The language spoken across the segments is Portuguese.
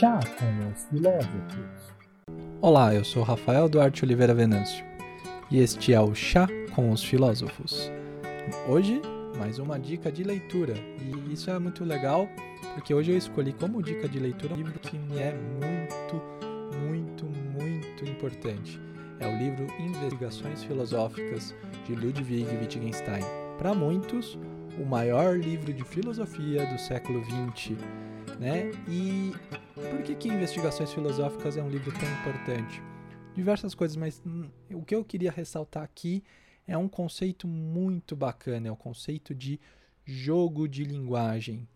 Chá com os Filósofos. Olá, eu sou Rafael Duarte Oliveira Venâncio e este é o Chá com os Filósofos. Hoje, mais uma dica de leitura e isso é muito legal porque hoje eu escolhi como dica de leitura um livro que me é muito, muito, muito importante. É o livro Investigações Filosóficas de Ludwig Wittgenstein. Para muitos, o maior livro de filosofia do século XX né? E por que, que Investigações Filosóficas é um livro tão importante? Diversas coisas, mas hum, o que eu queria ressaltar aqui é um conceito muito bacana, é o conceito de jogo de linguagem.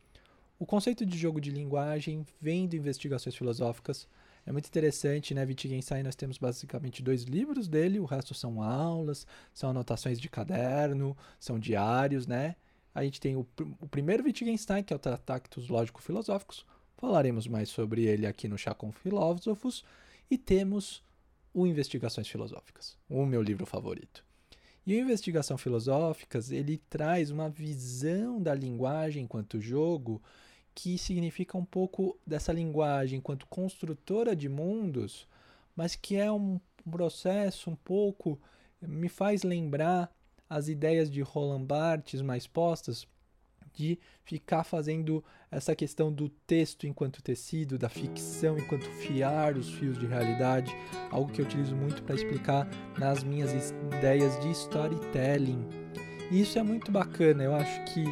O conceito de jogo de linguagem vem de Investigações Filosóficas, é muito interessante, né? Wittgenstein, nós temos basicamente dois livros dele, o resto são aulas, são anotações de caderno, são diários, né? A gente tem o, o primeiro Wittgenstein, que é o Tractatus Lógico-Filosóficos. Falaremos mais sobre ele aqui no Chá com Filósofos. E temos o Investigações Filosóficas, o meu livro favorito. E o Investigação Filosóficas, ele traz uma visão da linguagem enquanto jogo que significa um pouco dessa linguagem enquanto construtora de mundos, mas que é um processo um pouco me faz lembrar as ideias de Roland Barthes mais postas de ficar fazendo essa questão do texto enquanto tecido, da ficção enquanto fiar os fios de realidade, algo que eu utilizo muito para explicar nas minhas ideias de storytelling. E isso é muito bacana, eu acho que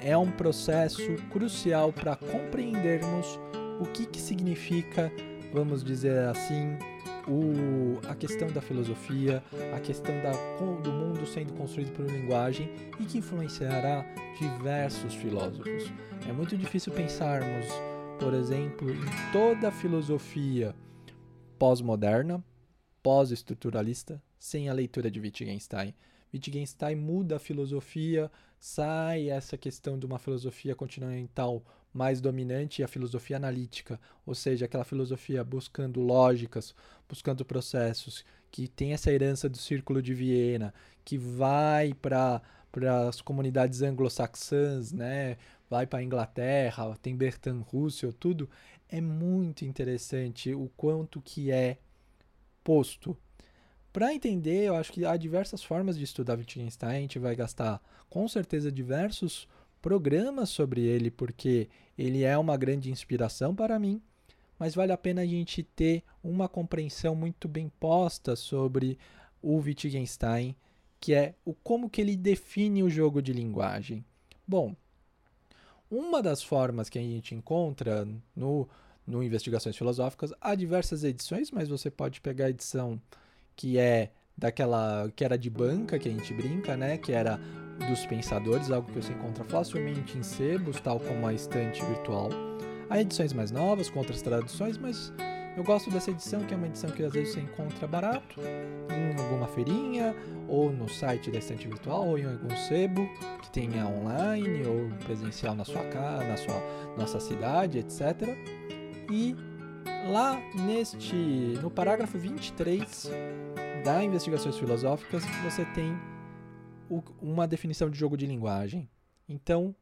é um processo crucial para compreendermos o que, que significa, vamos dizer assim, o, a questão da filosofia, a questão da, do mundo sendo construído por linguagem e que influenciará diversos filósofos. É muito difícil pensarmos, por exemplo, em toda a filosofia pós-moderna, pós-estruturalista, sem a leitura de Wittgenstein. Wittgenstein muda a filosofia, sai essa questão de uma filosofia continental mais dominante a filosofia analítica, ou seja, aquela filosofia buscando lógicas, buscando processos, que tem essa herança do Círculo de Viena, que vai para para as comunidades anglo-saxãs, né? Vai para a Inglaterra, tem Bertrand Russell, tudo é muito interessante o quanto que é posto. Para entender, eu acho que há diversas formas de estudar Wittgenstein, a gente vai gastar com certeza diversos programas sobre ele, porque ele é uma grande inspiração para mim, mas vale a pena a gente ter uma compreensão muito bem posta sobre o Wittgenstein, que é o como que ele define o jogo de linguagem. Bom, uma das formas que a gente encontra no, no Investigações Filosóficas, há diversas edições, mas você pode pegar a edição que é daquela que era de banca que a gente brinca, né? Que era dos pensadores, algo que você encontra facilmente em sebos, tal como a estante virtual. Há edições mais novas com outras traduções, mas eu gosto dessa edição, que é uma edição que às vezes você encontra barato em alguma feirinha, ou no site da estante virtual, ou em algum sebo que tenha online ou presencial na sua casa, na sua nossa cidade, etc. E lá neste no parágrafo 23 da Investigações Filosóficas, você tem o, uma definição de jogo de linguagem. Então,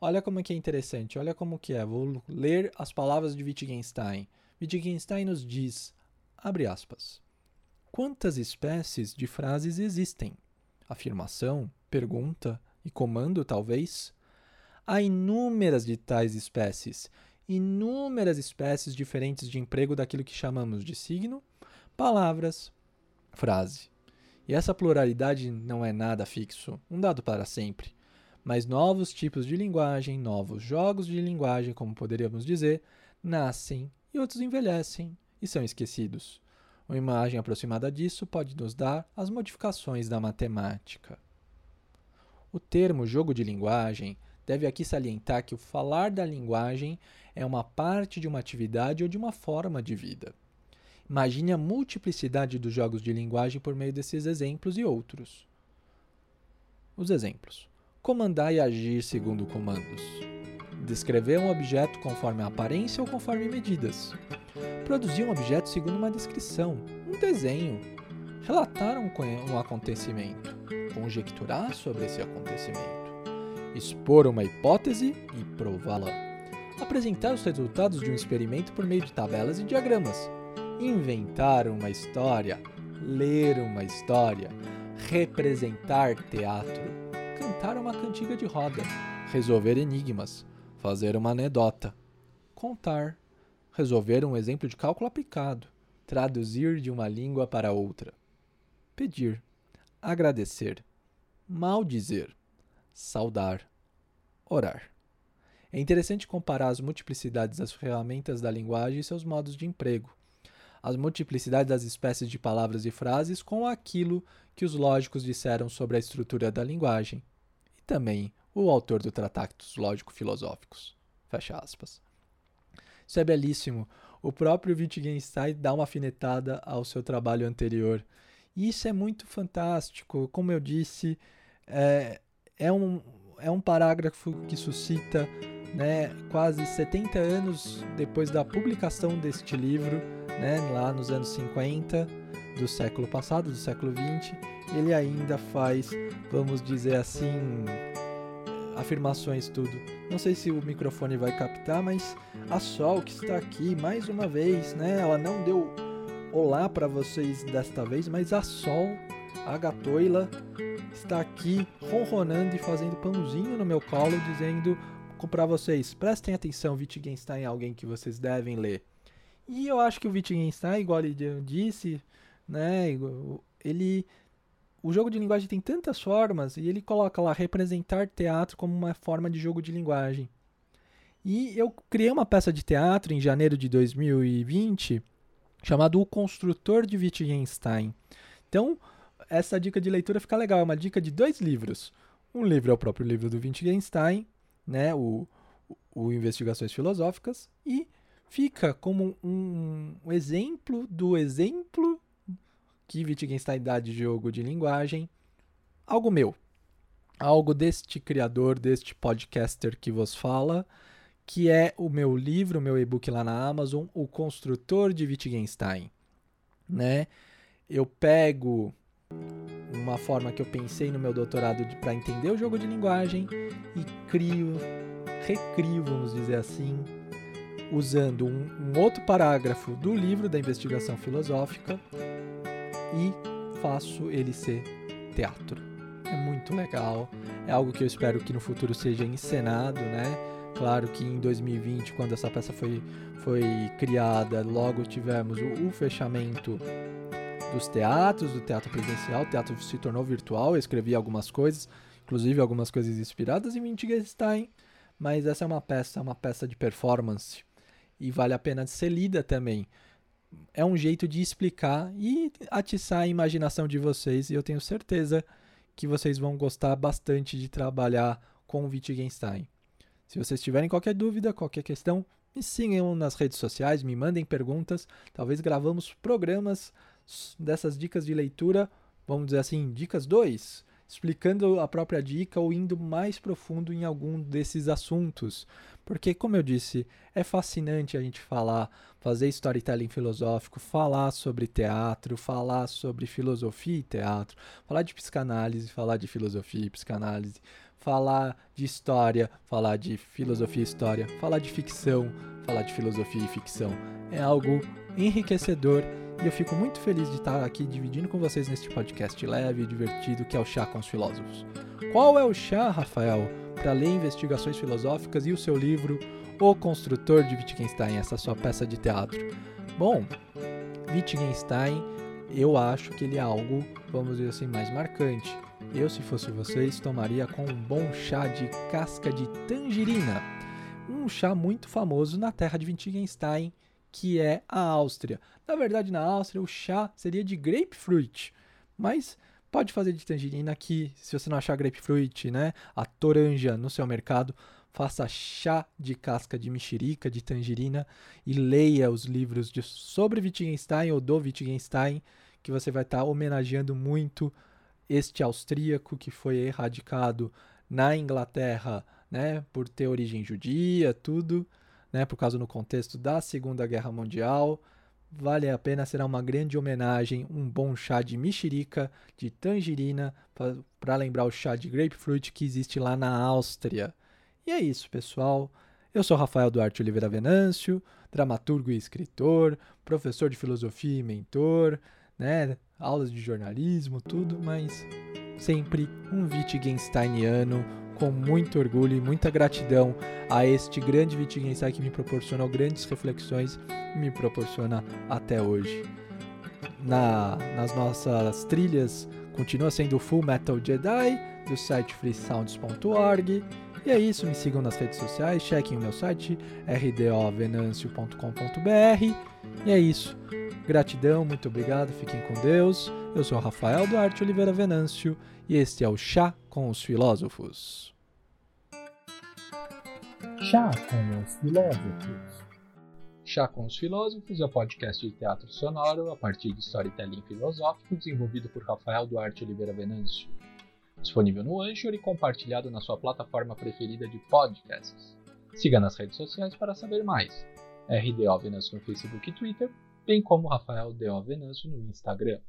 olha como é que é interessante, olha como que é. Vou ler as palavras de Wittgenstein. Wittgenstein nos diz, abre aspas, quantas espécies de frases existem? Afirmação, pergunta e comando, talvez? Há inúmeras de tais espécies, inúmeras espécies diferentes de emprego daquilo que chamamos de signo, palavras, frase. E essa pluralidade não é nada fixo, um dado para sempre, mas novos tipos de linguagem, novos jogos de linguagem, como poderíamos dizer, nascem e outros envelhecem e são esquecidos. Uma imagem aproximada disso pode nos dar as modificações da matemática. O termo jogo de linguagem deve aqui salientar que o falar da linguagem é uma parte de uma atividade ou de uma forma de vida. Imagine a multiplicidade dos jogos de linguagem por meio desses exemplos e outros. Os exemplos: comandar e agir segundo comandos. Descrever um objeto conforme a aparência ou conforme medidas. Produzir um objeto segundo uma descrição, um desenho. Relatar um, um acontecimento. Conjecturar sobre esse acontecimento. Expor uma hipótese e prová-la. apresentar os resultados de um experimento por meio de tabelas e diagramas, inventar uma história, ler uma história, representar teatro, cantar uma cantiga de roda, resolver enigmas, fazer uma anedota, contar, resolver um exemplo de cálculo aplicado, traduzir de uma língua para outra, pedir, agradecer, maldizer, saudar, orar. É interessante comparar as multiplicidades das ferramentas da linguagem e seus modos de emprego, as multiplicidades das espécies de palavras e frases com aquilo que os lógicos disseram sobre a estrutura da linguagem, e também o autor do Tratados Lógico-Filosóficos. Fecha aspas. Isso é belíssimo. O próprio Wittgenstein dá uma afinetada ao seu trabalho anterior. E isso é muito fantástico. Como eu disse, é, é, um, é um parágrafo que suscita né, quase 70 anos depois da publicação deste livro, né, lá nos anos 50 do século passado, do século 20, ele ainda faz, vamos dizer assim, afirmações tudo. Não sei se o microfone vai captar, mas a Sol que está aqui mais uma vez, né? Ela não deu olá para vocês desta vez, mas a Sol, a gatoila, está aqui ronronando e fazendo pãozinho no meu colo, dizendo para vocês, prestem atenção, Wittgenstein é alguém que vocês devem ler. E eu acho que o Wittgenstein, igual ele disse, né, ele o jogo de linguagem tem tantas formas e ele coloca lá representar teatro como uma forma de jogo de linguagem. E eu criei uma peça de teatro em janeiro de 2020 chamado O Construtor de Wittgenstein. Então, essa dica de leitura fica legal, é uma dica de dois livros. Um livro é o próprio livro do Wittgenstein, né, o, o Investigações Filosóficas, e fica como um, um exemplo do exemplo que Wittgenstein dá de jogo de linguagem, algo meu, algo deste criador, deste podcaster que vos fala, que é o meu livro, o meu e-book lá na Amazon, O Construtor de Wittgenstein, né? Eu pego uma forma que eu pensei no meu doutorado para entender o jogo de linguagem e crio, recrio, vamos dizer assim, usando um, um outro parágrafo do livro da investigação filosófica e faço ele ser teatro. É muito legal, é algo que eu espero que no futuro seja encenado, né? Claro que em 2020, quando essa peça foi, foi criada, logo tivemos o, o fechamento dos teatros, do teatro presencial, o teatro se tornou virtual, eu escrevi algumas coisas, inclusive algumas coisas inspiradas em Wittgenstein, mas essa é uma peça, uma peça de performance e vale a pena ser lida também. É um jeito de explicar e atiçar a imaginação de vocês e eu tenho certeza que vocês vão gostar bastante de trabalhar com Wittgenstein. Se vocês tiverem qualquer dúvida, qualquer questão, me sigam nas redes sociais, me mandem perguntas. Talvez gravamos programas dessas dicas de leitura, vamos dizer assim, dicas 2, explicando a própria dica ou indo mais profundo em algum desses assuntos. Porque, como eu disse, é fascinante a gente falar, fazer storytelling filosófico, falar sobre teatro, falar sobre filosofia e teatro, falar de psicanálise, falar de filosofia e psicanálise, falar de história, falar de filosofia e história, falar de ficção, falar de filosofia e ficção. É algo enriquecedor e eu fico muito feliz de estar aqui dividindo com vocês neste podcast leve e divertido que é o Chá com os Filósofos. Qual é o chá, Rafael, para ler investigações filosóficas e o seu livro O Construtor de Wittgenstein, essa sua peça de teatro? Bom, Wittgenstein, eu acho que ele é algo, vamos dizer assim, mais marcante. Eu, se fosse vocês, tomaria com um bom chá de casca de tangerina, um chá muito famoso na terra de Wittgenstein, que é a Áustria. Na verdade, na Áustria, o chá seria de grapefruit, mas pode fazer de tangerina aqui, se você não achar grapefruit, né, a toranja no seu mercado, faça chá de casca de mexerica, de tangerina e leia os livros de, sobre Wittgenstein ou do Wittgenstein, que você vai estar tá homenageando muito este austríaco que foi erradicado na Inglaterra, né, por ter origem judia, tudo, né, por causa no contexto da Segunda Guerra Mundial. Vale a pena, será uma grande homenagem, um bom chá de mexerica, de tangerina, para lembrar o chá de grapefruit que existe lá na Áustria. E é isso, pessoal. Eu sou Rafael Duarte Oliveira Venâncio, dramaturgo e escritor, professor de filosofia e mentor, né? Aulas de jornalismo, tudo, mas sempre um Wittgensteiniano com muito orgulho e muita gratidão a este grande Wittgenstein que me proporcionou grandes reflexões e me proporciona até hoje. Na, nas nossas trilhas continua sendo Full Metal Jedi do site freesounds.org. E é isso, me sigam nas redes sociais, chequem o meu site rdovenancio.com.br. E é isso. Gratidão, muito obrigado, fiquem com Deus. Eu sou Rafael Duarte Oliveira Venâncio e este é o Chá com os Filósofos. Chá com os Filósofos. Chá com os Filósofos é o um podcast de teatro sonoro a partir de storytelling filosófico desenvolvido por Rafael Duarte Oliveira Venâncio. Disponível no Anchor e compartilhado na sua plataforma preferida de podcasts. Siga nas redes sociais para saber mais. RDO Venâncio no Facebook e Twitter, bem como Rafael D.O. Venâncio no Instagram.